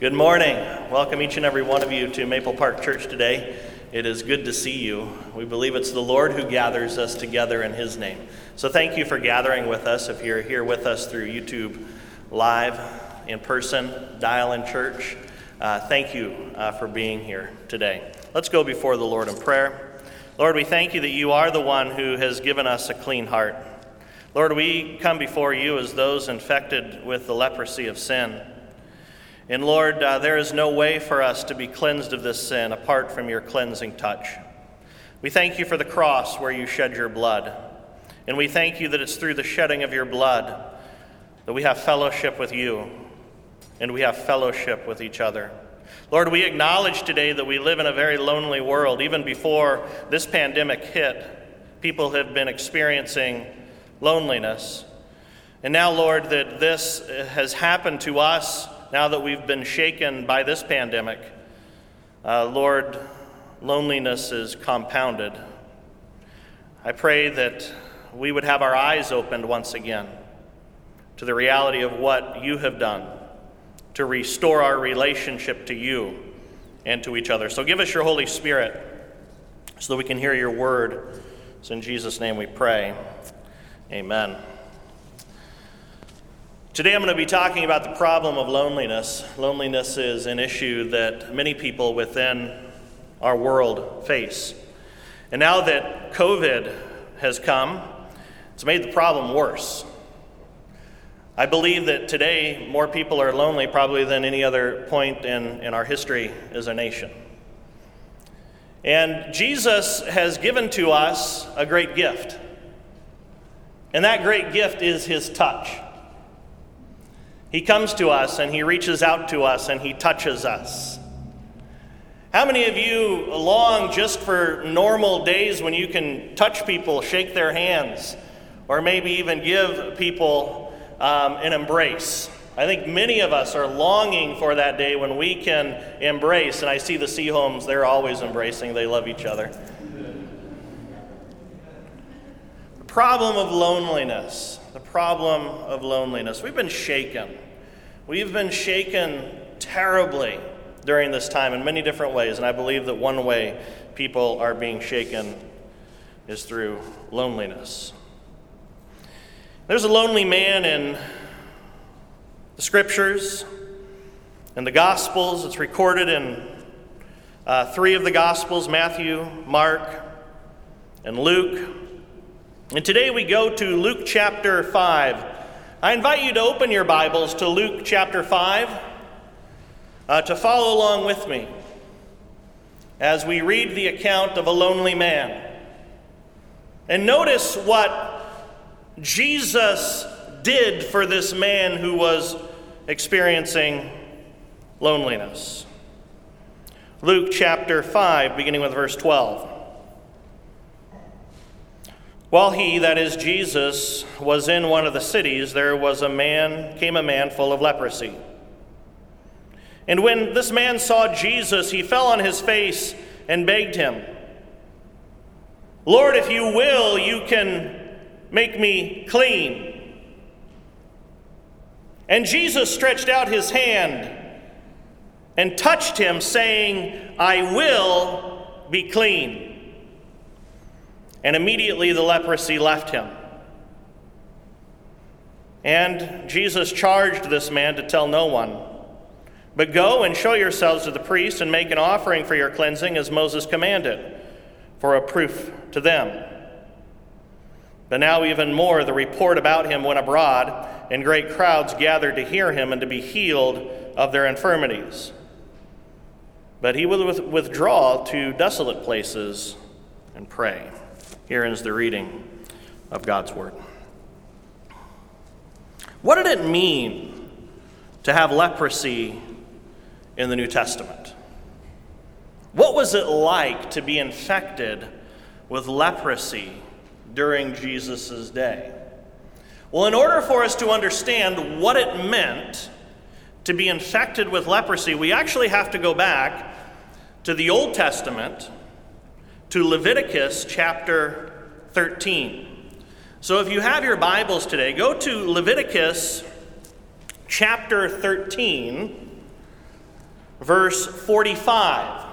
Good morning. Welcome each and every one of you to Maple Park Church today. It is good to see you. We believe it's the Lord who gathers us together in His name. So thank you for gathering with us. If you're here with us through YouTube Live, in person, dial in church, uh, thank you uh, for being here today. Let's go before the Lord in prayer. Lord, we thank you that you are the one who has given us a clean heart. Lord, we come before you as those infected with the leprosy of sin. And Lord, uh, there is no way for us to be cleansed of this sin apart from your cleansing touch. We thank you for the cross where you shed your blood. And we thank you that it's through the shedding of your blood that we have fellowship with you and we have fellowship with each other. Lord, we acknowledge today that we live in a very lonely world. Even before this pandemic hit, people have been experiencing loneliness. And now, Lord, that this has happened to us, now that we've been shaken by this pandemic, uh, Lord, loneliness is compounded. I pray that we would have our eyes opened once again to the reality of what you have done to restore our relationship to you and to each other. So give us your Holy Spirit so that we can hear your word. It's in Jesus' name we pray. Amen. Today I'm going to be talking about the problem of loneliness. Loneliness is an issue that many people within our world face. And now that COVID has come, it's made the problem worse. I believe that today more people are lonely probably than any other point in, in our history as a nation. And Jesus has given to us a great gift. And that great gift is his touch. He comes to us and he reaches out to us and he touches us. How many of you long just for normal days when you can touch people, shake their hands, or maybe even give people um, an embrace? I think many of us are longing for that day when we can embrace. And I see the Seaholms, they're always embracing, they love each other problem of loneliness. The problem of loneliness. We've been shaken. We've been shaken terribly during this time in many different ways, and I believe that one way people are being shaken is through loneliness. There's a lonely man in the scriptures and the gospels. It's recorded in uh, three of the gospels Matthew, Mark, and Luke. And today we go to Luke chapter 5. I invite you to open your Bibles to Luke chapter 5 uh, to follow along with me as we read the account of a lonely man. And notice what Jesus did for this man who was experiencing loneliness. Luke chapter 5, beginning with verse 12. While he, that is Jesus, was in one of the cities, there was a man, came a man full of leprosy. And when this man saw Jesus, he fell on his face and begged him, Lord, if you will, you can make me clean. And Jesus stretched out his hand and touched him, saying, I will be clean. And immediately the leprosy left him. And Jesus charged this man to tell no one. But go and show yourselves to the priest and make an offering for your cleansing as Moses commanded, for a proof to them. But now, even more, the report about him went abroad, and great crowds gathered to hear him and to be healed of their infirmities. But he would withdraw to desolate places and pray. Here ends the reading of God's Word. What did it mean to have leprosy in the New Testament? What was it like to be infected with leprosy during Jesus' day? Well, in order for us to understand what it meant to be infected with leprosy, we actually have to go back to the Old Testament to Leviticus chapter 13. So if you have your Bibles today, go to Leviticus chapter 13. verse 45.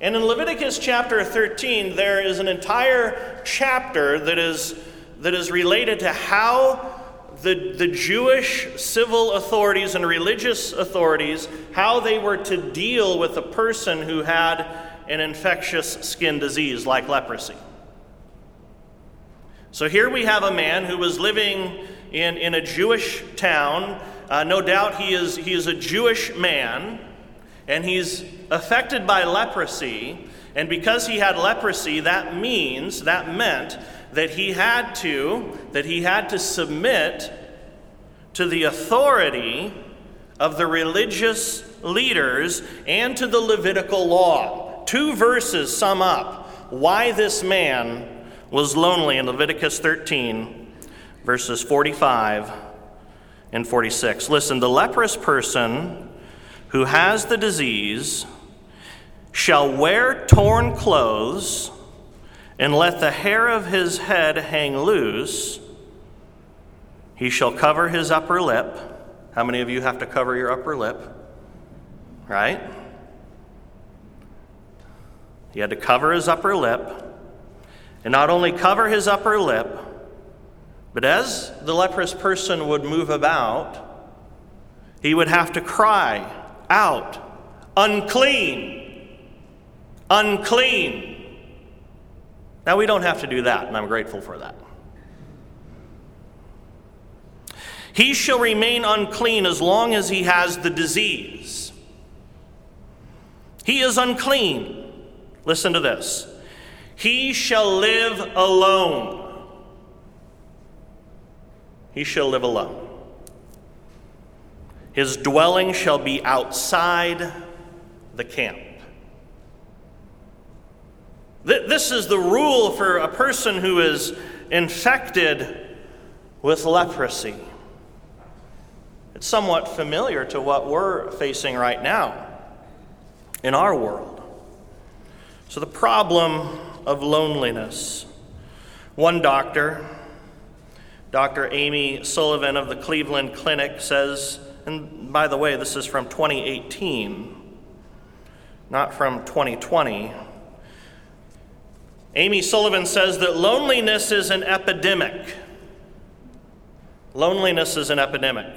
And in Leviticus chapter 13, there is an entire chapter that is, that is related to how the, the Jewish civil authorities and religious authorities, how they were to deal with a person who had an infectious skin disease like leprosy. So here we have a man who was living in, in a Jewish town. Uh, no doubt he is, he is a Jewish man and he's affected by leprosy. And because he had leprosy, that means, that meant that he had to, that he had to submit to the authority of the religious leaders and to the Levitical law. Two verses sum up why this man was lonely in Leviticus 13, verses 45 and 46. Listen, the leprous person who has the disease shall wear torn clothes and let the hair of his head hang loose. He shall cover his upper lip. How many of you have to cover your upper lip? Right? He had to cover his upper lip. And not only cover his upper lip, but as the leprous person would move about, he would have to cry, out. Unclean. Unclean. Now, we don't have to do that, and I'm grateful for that. He shall remain unclean as long as he has the disease. He is unclean. Listen to this. He shall live alone. He shall live alone. His dwelling shall be outside the camp. This is the rule for a person who is infected with leprosy. It's somewhat familiar to what we're facing right now in our world. So, the problem of loneliness. One doctor, Dr. Amy Sullivan of the Cleveland Clinic, says and by the way, this is from 2018, not from 2020. Amy Sullivan says that loneliness is an epidemic. Loneliness is an epidemic.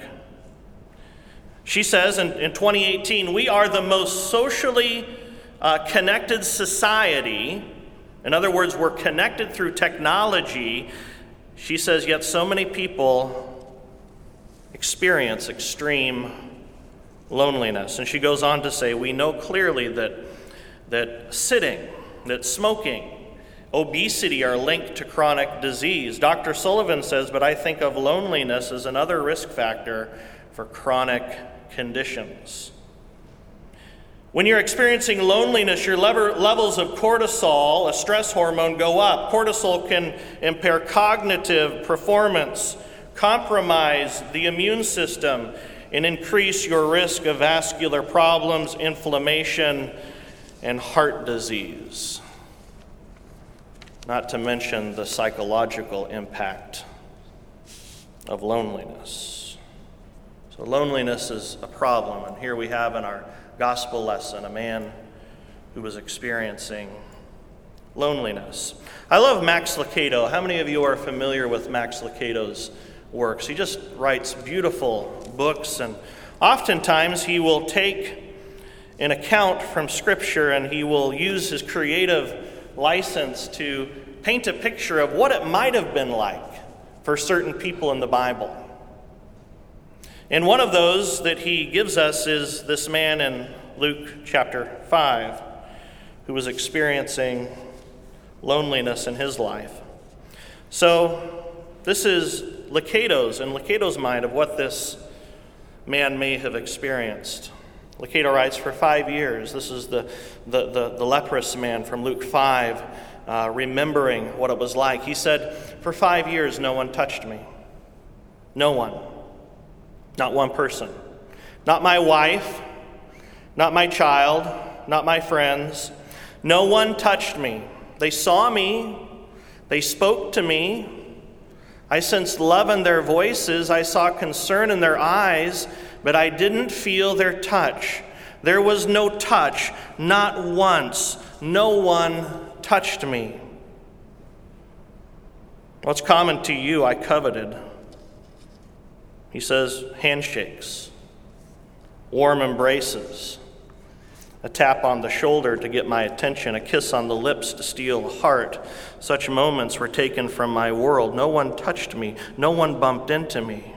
She says in, in 2018, we are the most socially uh, connected society. In other words, we're connected through technology. She says, yet so many people experience extreme loneliness. And she goes on to say, We know clearly that, that sitting, that smoking, obesity are linked to chronic disease. Dr. Sullivan says, But I think of loneliness as another risk factor for chronic conditions. When you're experiencing loneliness, your levels of cortisol, a stress hormone, go up. Cortisol can impair cognitive performance compromise the immune system, and increase your risk of vascular problems, inflammation, and heart disease. Not to mention the psychological impact of loneliness. So, loneliness is a problem, and here we have in our gospel lesson a man who was experiencing loneliness. I love Max Lucado. How many of you are familiar with Max Lucado's works. He just writes beautiful books, and oftentimes he will take an account from Scripture and he will use his creative license to paint a picture of what it might have been like for certain people in the Bible. And one of those that he gives us is this man in Luke chapter 5 who was experiencing loneliness in his life. So, this is Lucado's and Lucado's mind of what this man may have experienced. Lucado writes, For five years, this is the, the, the, the leprous man from Luke 5, uh, remembering what it was like. He said, For five years, no one touched me. No one. Not one person. Not my wife, not my child, not my friends. No one touched me. They saw me, they spoke to me, I sensed love in their voices, I saw concern in their eyes, but I didn't feel their touch. There was no touch, not once. No one touched me. What's common to you, I coveted. He says handshakes, warm embraces, a tap on the shoulder to get my attention, a kiss on the lips to steal a heart. Such moments were taken from my world. No one touched me, no one bumped into me.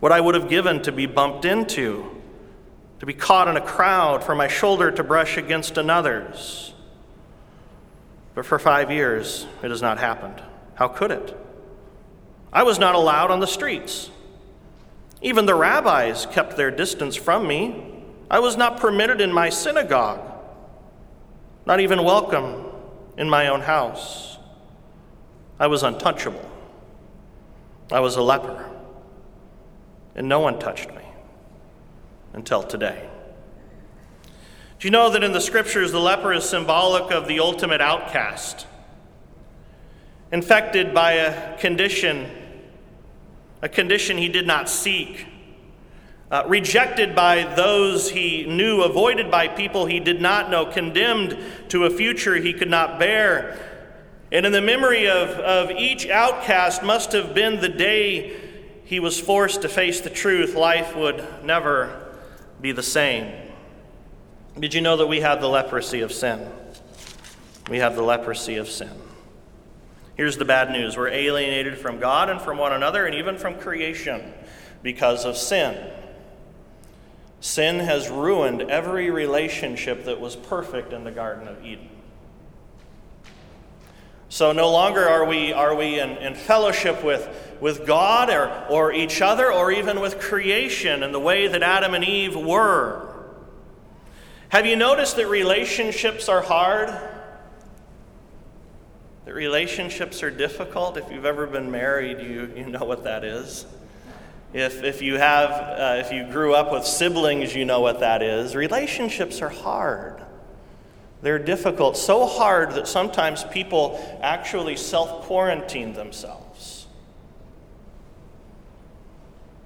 What I would have given to be bumped into, to be caught in a crowd, for my shoulder to brush against another's. But for five years, it has not happened. How could it? I was not allowed on the streets. Even the rabbis kept their distance from me. I was not permitted in my synagogue, not even welcome in my own house. I was untouchable. I was a leper. And no one touched me until today. Do you know that in the scriptures, the leper is symbolic of the ultimate outcast, infected by a condition, a condition he did not seek? Uh, rejected by those he knew, avoided by people he did not know, condemned to a future he could not bear. And in the memory of, of each outcast must have been the day he was forced to face the truth, life would never be the same. Did you know that we have the leprosy of sin? We have the leprosy of sin. Here's the bad news we're alienated from God and from one another and even from creation because of sin. Sin has ruined every relationship that was perfect in the Garden of Eden. So no longer are we, are we in, in fellowship with, with God or, or each other or even with creation in the way that Adam and Eve were. Have you noticed that relationships are hard? That relationships are difficult? If you've ever been married, you, you know what that is. If, if you have, uh, if you grew up with siblings, you know what that is. Relationships are hard. They're difficult, so hard that sometimes people actually self quarantine themselves.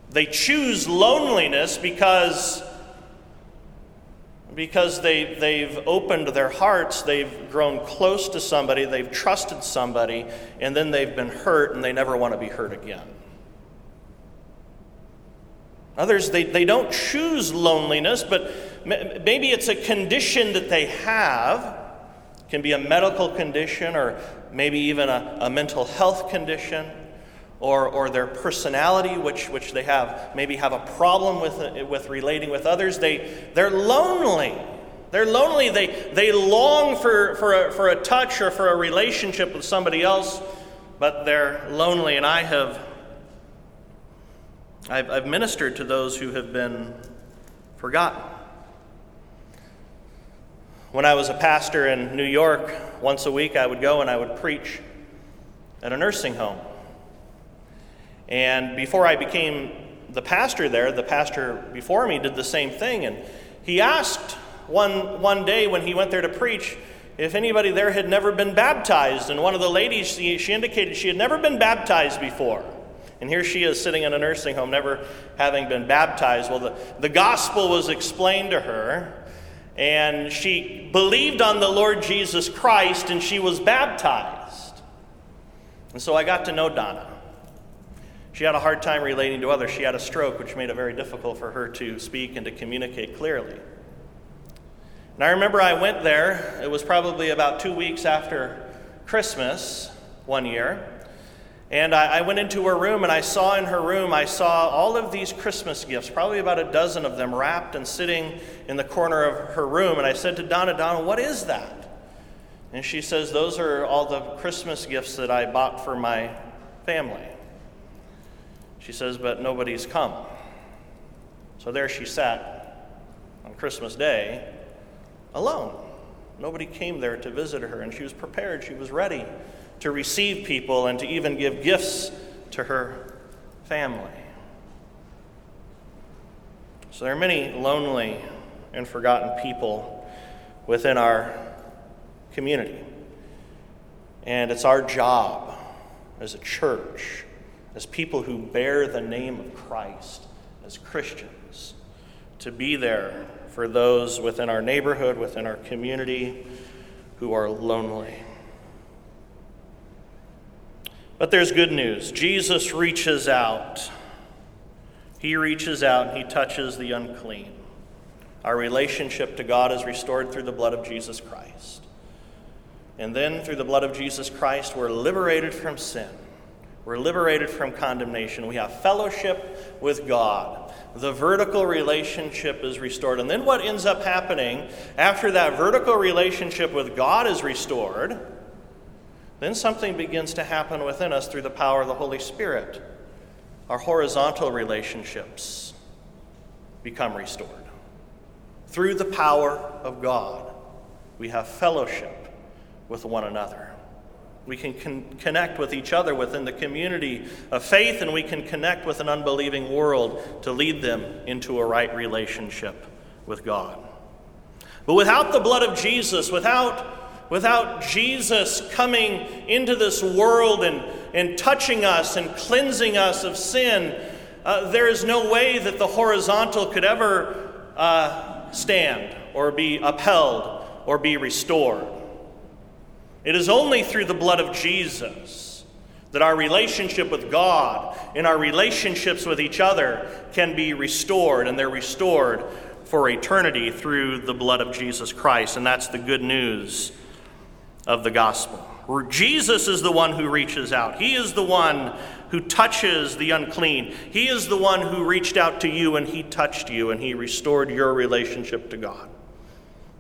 They choose loneliness because, because they, they've opened their hearts, they've grown close to somebody, they've trusted somebody, and then they've been hurt and they never want to be hurt again. Others, they, they don't choose loneliness, but maybe it's a condition that they have. It can be a medical condition or maybe even a, a mental health condition or, or their personality, which, which they have, maybe have a problem with, with relating with others. They, they're lonely. They're lonely. They, they long for, for, a, for a touch or for a relationship with somebody else, but they're lonely. And I have I've, I've ministered to those who have been forgotten. When I was a pastor in New York, once a week I would go and I would preach at a nursing home. And before I became the pastor there, the pastor before me did the same thing. And he asked one, one day when he went there to preach if anybody there had never been baptized. And one of the ladies, she, she indicated she had never been baptized before. And here she is sitting in a nursing home, never having been baptized. Well, the, the gospel was explained to her, and she believed on the Lord Jesus Christ, and she was baptized. And so I got to know Donna. She had a hard time relating to others. She had a stroke, which made it very difficult for her to speak and to communicate clearly. And I remember I went there, it was probably about two weeks after Christmas one year. And I, I, went into her room and I saw in her room, I saw all of these Christmas gifts, probably about a dozen of them, wrapped and sitting in the corner of her room. And I said to Donna, Donna, what is that? And she says, Those are all the Christmas gifts that I bought for my family. She says, But nobody's come. So there she sat on Christmas Day alone. Nobody came there to visit her, and she was prepared, she was ready to receive people and to even give gifts to her family. So there are many lonely and forgotten people within our community. And it's our job as a church, as people who bear the name of Christ, as Christians, to be there for those within our neighborhood, within our community who are lonely. But there's good news. Jesus reaches out. He reaches out and he touches the unclean. Our relationship to God is restored through the blood of Jesus Christ. And then, through the blood of Jesus Christ, we're liberated from sin. We're liberated from condemnation. We have fellowship with God. The vertical relationship is restored. And then, what ends up happening after that vertical relationship with God is restored, then something begins to happen within us through the power of the Holy Spirit. Our horizontal relationships become restored. Through the power of God, we have fellowship with one another. We can con- connect with each other within the community of faith, and we can connect with an unbelieving world to lead them into a right relationship with God. But without the blood of Jesus, without, without Jesus coming into this world and, and touching us and cleansing us of sin, uh, there is no way that the horizontal could ever uh, stand or be upheld or be restored. It is only through the blood of Jesus that our relationship with God and our relationships with each other can be restored, and they're restored for eternity through the blood of Jesus Christ. And that's the good news of the gospel. Jesus is the one who reaches out, He is the one who touches the unclean. He is the one who reached out to you and He touched you and He restored your relationship to God.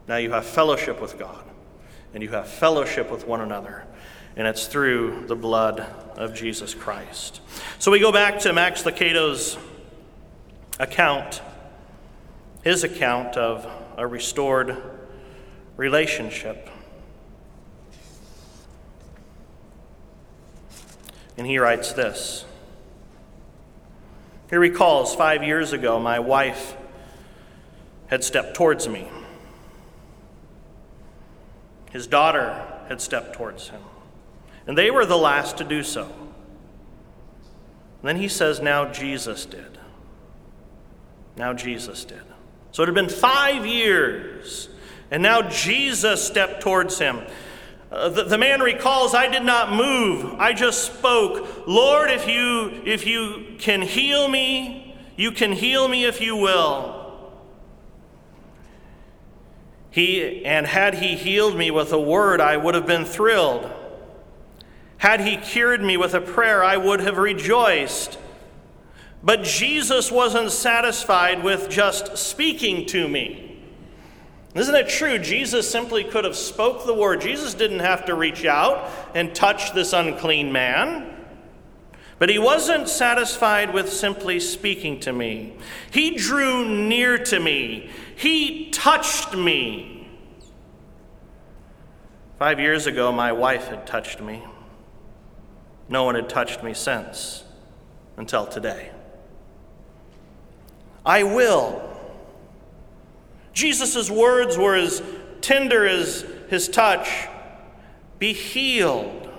Now you have fellowship with God and you have fellowship with one another. And it's through the blood of Jesus Christ. So we go back to Max Lucado's account, his account of a restored relationship. And he writes this. He recalls five years ago, my wife had stepped towards me. His daughter had stepped towards him, and they were the last to do so. And then he says, Now Jesus did. Now Jesus did. So it had been five years, and now Jesus stepped towards him. Uh, the, the man recalls, I did not move. I just spoke. Lord, if you, if you can heal me, you can heal me if you will. He, and had he healed me with a word, I would have been thrilled. Had he cured me with a prayer, I would have rejoiced. But Jesus wasn't satisfied with just speaking to me. Isn't it true? Jesus simply could have spoke the word. Jesus didn't have to reach out and touch this unclean man. But he wasn't satisfied with simply speaking to me. He drew near to me. He touched me. Five years ago, my wife had touched me. No one had touched me since, until today. I will. Jesus' words were as tender as his touch be healed.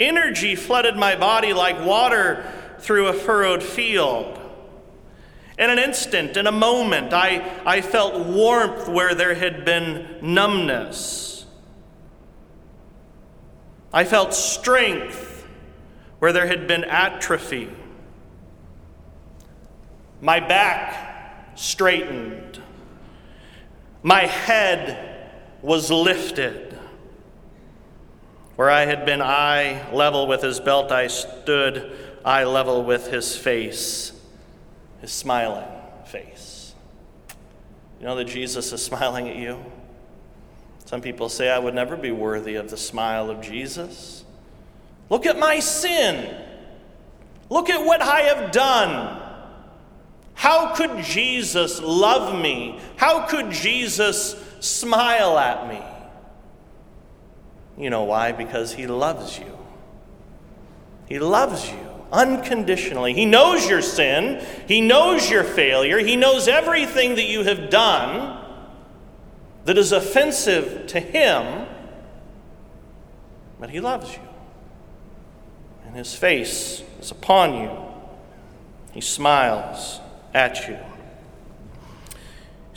Energy flooded my body like water through a furrowed field. In an instant, in a moment, I, I felt warmth where there had been numbness. I felt strength where there had been atrophy. My back straightened. My head was lifted. Where I had been eye level with his belt, I stood eye level with his face his smiling face. You know that Jesus is smiling at you? Some people say, I would never be worthy of the smile of Jesus. Look at my sin. Look at what I have done. How could Jesus love me? How could Jesus smile at me? You know why? Because he loves you. He loves you unconditionally. He knows your sin, He knows your failure, He knows everything that you have done that is offensive to Him, but He loves you. And His face is upon you, He smiles at you.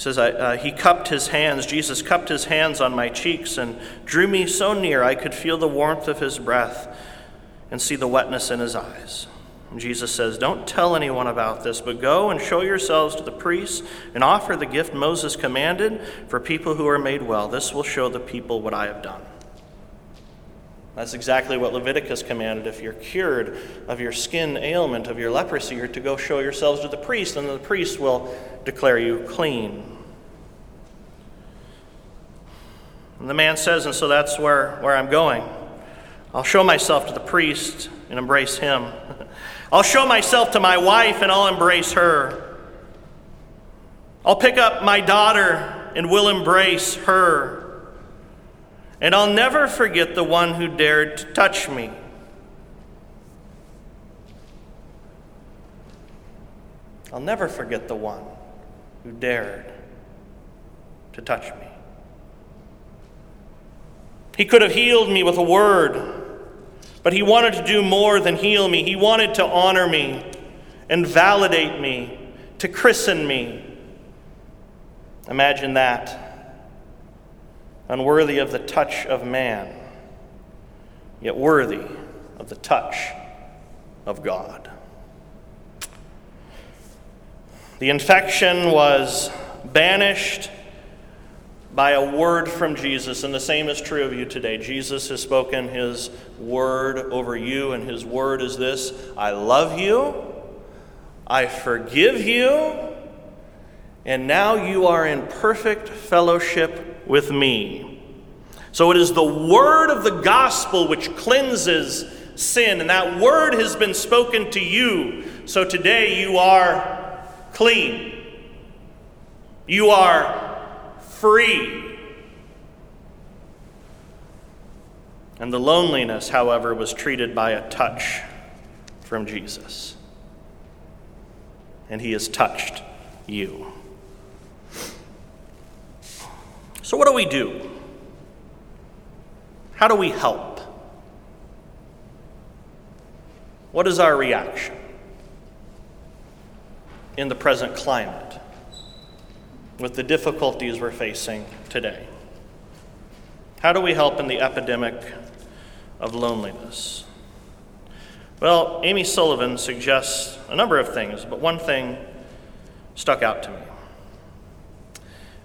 Says, uh, He cupped his hands, Jesus cupped his hands on my cheeks and drew me so near I could feel the warmth of his breath and see the wetness in his eyes. And Jesus says, Don't tell anyone about this, but go and show yourselves to the priests and offer the gift Moses commanded for people who are made well. This will show the people what I have done. That's exactly what Leviticus commanded. If you're cured of your skin ailment, of your leprosy, you're to go show yourselves to the priest, and the priest will declare you clean. And the man says, and so that's where, where I'm going. I'll show myself to the priest and embrace him. I'll show myself to my wife and I'll embrace her. I'll pick up my daughter and will embrace her. And I'll never forget the one who dared to touch me. I'll never forget the one who dared to touch me. He could have healed me with a word, but he wanted to do more than heal me. He wanted to honor me and validate me, to christen me. Imagine that. Unworthy of the touch of man, yet worthy of the touch of God. The infection was banished by a word from Jesus, and the same is true of you today. Jesus has spoken his word over you, and his word is this I love you, I forgive you, and now you are in perfect fellowship with me. So it is the word of the gospel which cleanses sin, and that word has been spoken to you. So today you are clean. You are free. And the loneliness, however, was treated by a touch from Jesus. And he has touched you. So, what do we do? How do we help? What is our reaction in the present climate? with the difficulties we're facing today? How do we help in the epidemic of loneliness? Well, Amy Sullivan suggests a number of things, but one thing stuck out to me.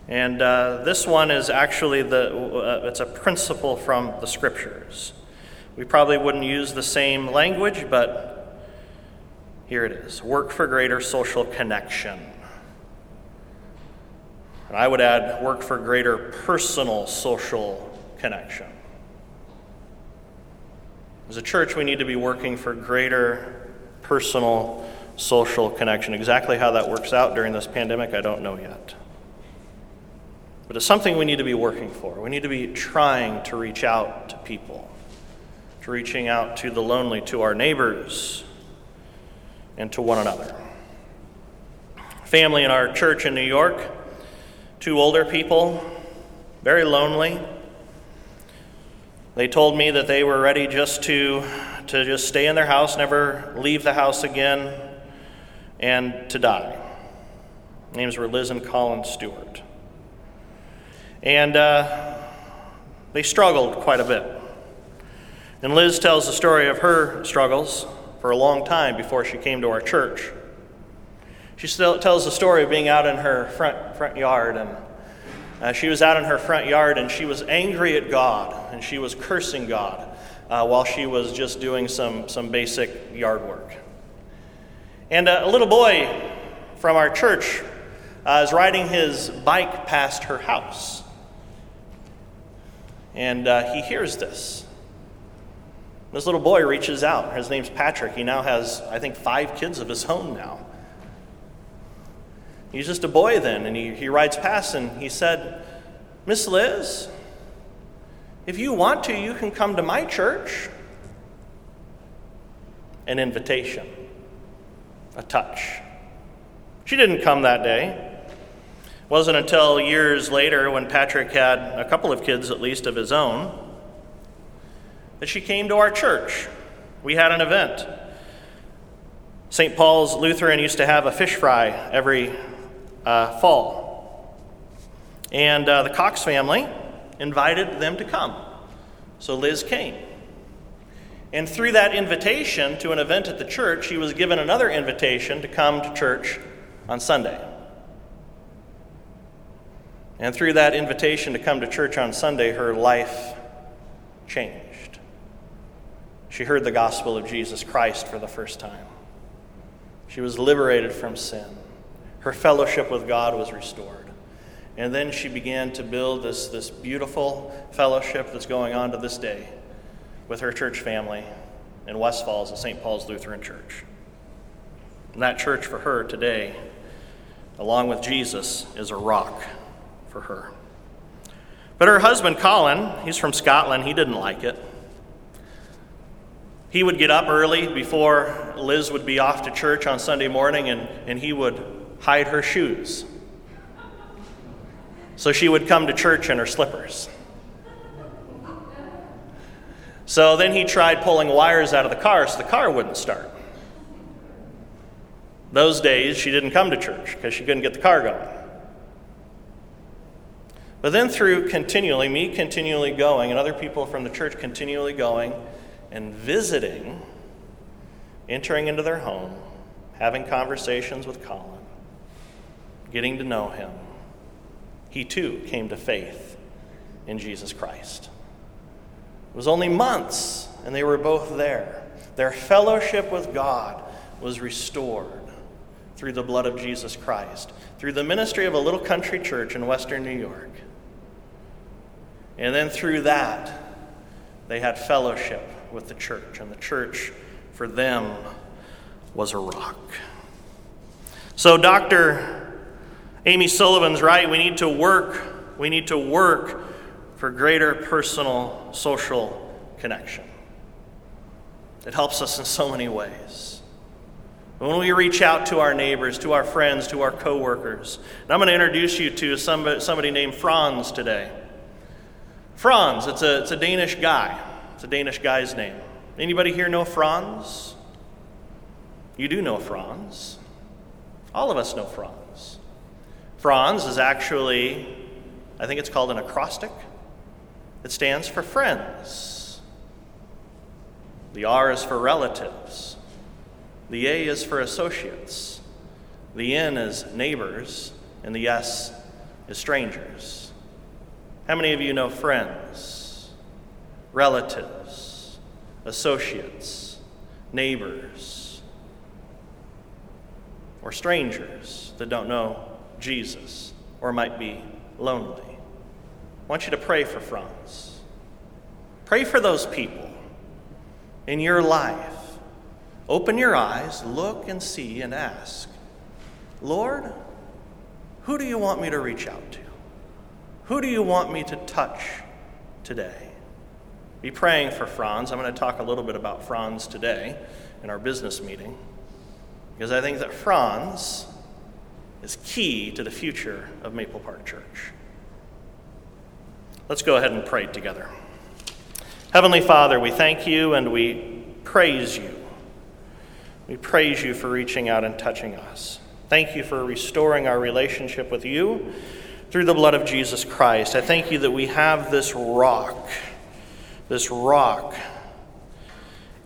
And uh, this one is actually the, uh, it's a principle from the scriptures. We probably wouldn't use the same language, but here it is work for greater social connection. And I would add work for greater personal social connection. As a church, we need to be working for greater personal social connection. Exactly how that works out during this pandemic, I don't know yet. But it's something we need to be working for. We need to be trying to reach out to people, to reaching out to the lonely, to our neighbors, and to one another. Family in our church in New York two older people, very lonely. They told me that they were ready just to, to just stay in their house, never leave the house again, and to die. names were Liz and Colin Stewart. And uh, they struggled quite a bit. And Liz tells the story of her struggles for a long time before she came to our church. She still tells the story of being out in her front, front yard, and uh, she was out in her front yard and she was angry at God, and she was cursing God uh, while she was just doing some, some basic yard work. And uh, a little boy from our church uh, is riding his bike past her house. And uh, he hears this. This little boy reaches out. His name's Patrick. He now has, I think, five kids of his own now. He's just a boy then, and he, he rides past and he said, Miss Liz, if you want to, you can come to my church. An invitation, a touch. She didn't come that day. It wasn't until years later, when Patrick had a couple of kids at least of his own, that she came to our church. We had an event. St. Paul's Lutheran used to have a fish fry every uh, fall. And uh, the Cox family invited them to come. So Liz came. And through that invitation to an event at the church, she was given another invitation to come to church on Sunday. And through that invitation to come to church on Sunday, her life changed. She heard the gospel of Jesus Christ for the first time. She was liberated from sin. Her fellowship with God was restored. And then she began to build this, this beautiful fellowship that's going on to this day with her church family in West Falls at St. Paul's Lutheran Church. And that church for her today, along with Jesus, is a rock for her. But her husband, Colin, he's from Scotland, he didn't like it. He would get up early before Liz would be off to church on Sunday morning and, and he would hide her shoes. So she would come to church in her slippers. So then he tried pulling wires out of the car so the car wouldn't start. Those days, she didn't come to church because she couldn't get the car going. But then, through continually, me continually going, and other people from the church continually going and visiting, entering into their home, having conversations with Colin, getting to know him, he too came to faith in Jesus Christ. It was only months, and they were both there. Their fellowship with God was restored through the blood of Jesus Christ, through the ministry of a little country church in western New York. And then through that, they had fellowship with the church, and the church for them was a rock. So, Dr. Amy Sullivan's right. We need to work. We need to work for greater personal, social connection. It helps us in so many ways. When we reach out to our neighbors, to our friends, to our coworkers, and I'm going to introduce you to somebody, somebody named Frans today. Frans, it's a, it's a Danish guy. It's a Danish guy's name. Anybody here know Frans? You do know Frans. All of us know Frans. Frans is actually, I think it's called an acrostic. It stands for friends. The R is for relatives. The A is for associates. The N is neighbors. And the S is strangers. How many of you know friends, relatives, associates, neighbors, or strangers that don't know Jesus or might be lonely? I want you to pray for Frans. Pray for those people in your life. Open your eyes, look and see, and ask Lord, who do you want me to reach out to? Who do you want me to touch today? Be praying for Frans. I'm going to talk a little bit about Frans today in our business meeting because I think that Frans is key to the future of Maple Park Church. Let's go ahead and pray together. Heavenly Father, we thank you and we praise you. We praise you for reaching out and touching us. Thank you for restoring our relationship with you through the blood of Jesus Christ. I thank you that we have this rock, this rock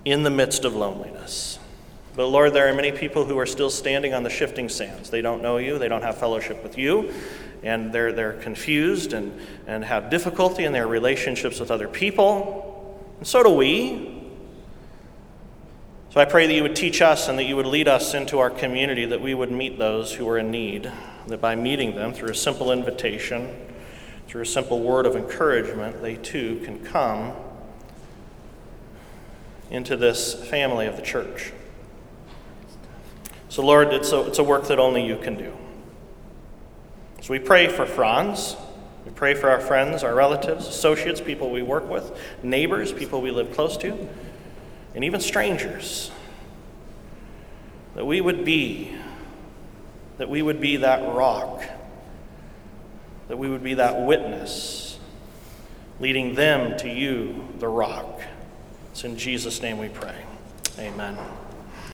in the midst of loneliness. But Lord, there are many people who are still standing on the shifting sands. They don't know you, they don't have fellowship with you, and they're, they're confused and, and have difficulty in their relationships with other people. And so do we. So I pray that you would teach us and that you would lead us into our community, that we would meet those who are in need that by meeting them through a simple invitation, through a simple word of encouragement, they too can come into this family of the church. So, Lord, it's a, it's a work that only you can do. So we pray for Frans. We pray for our friends, our relatives, associates, people we work with, neighbors, people we live close to, and even strangers. That we would be that we would be that rock, that we would be that witness, leading them to you, the rock. It's in Jesus' name we pray. Amen.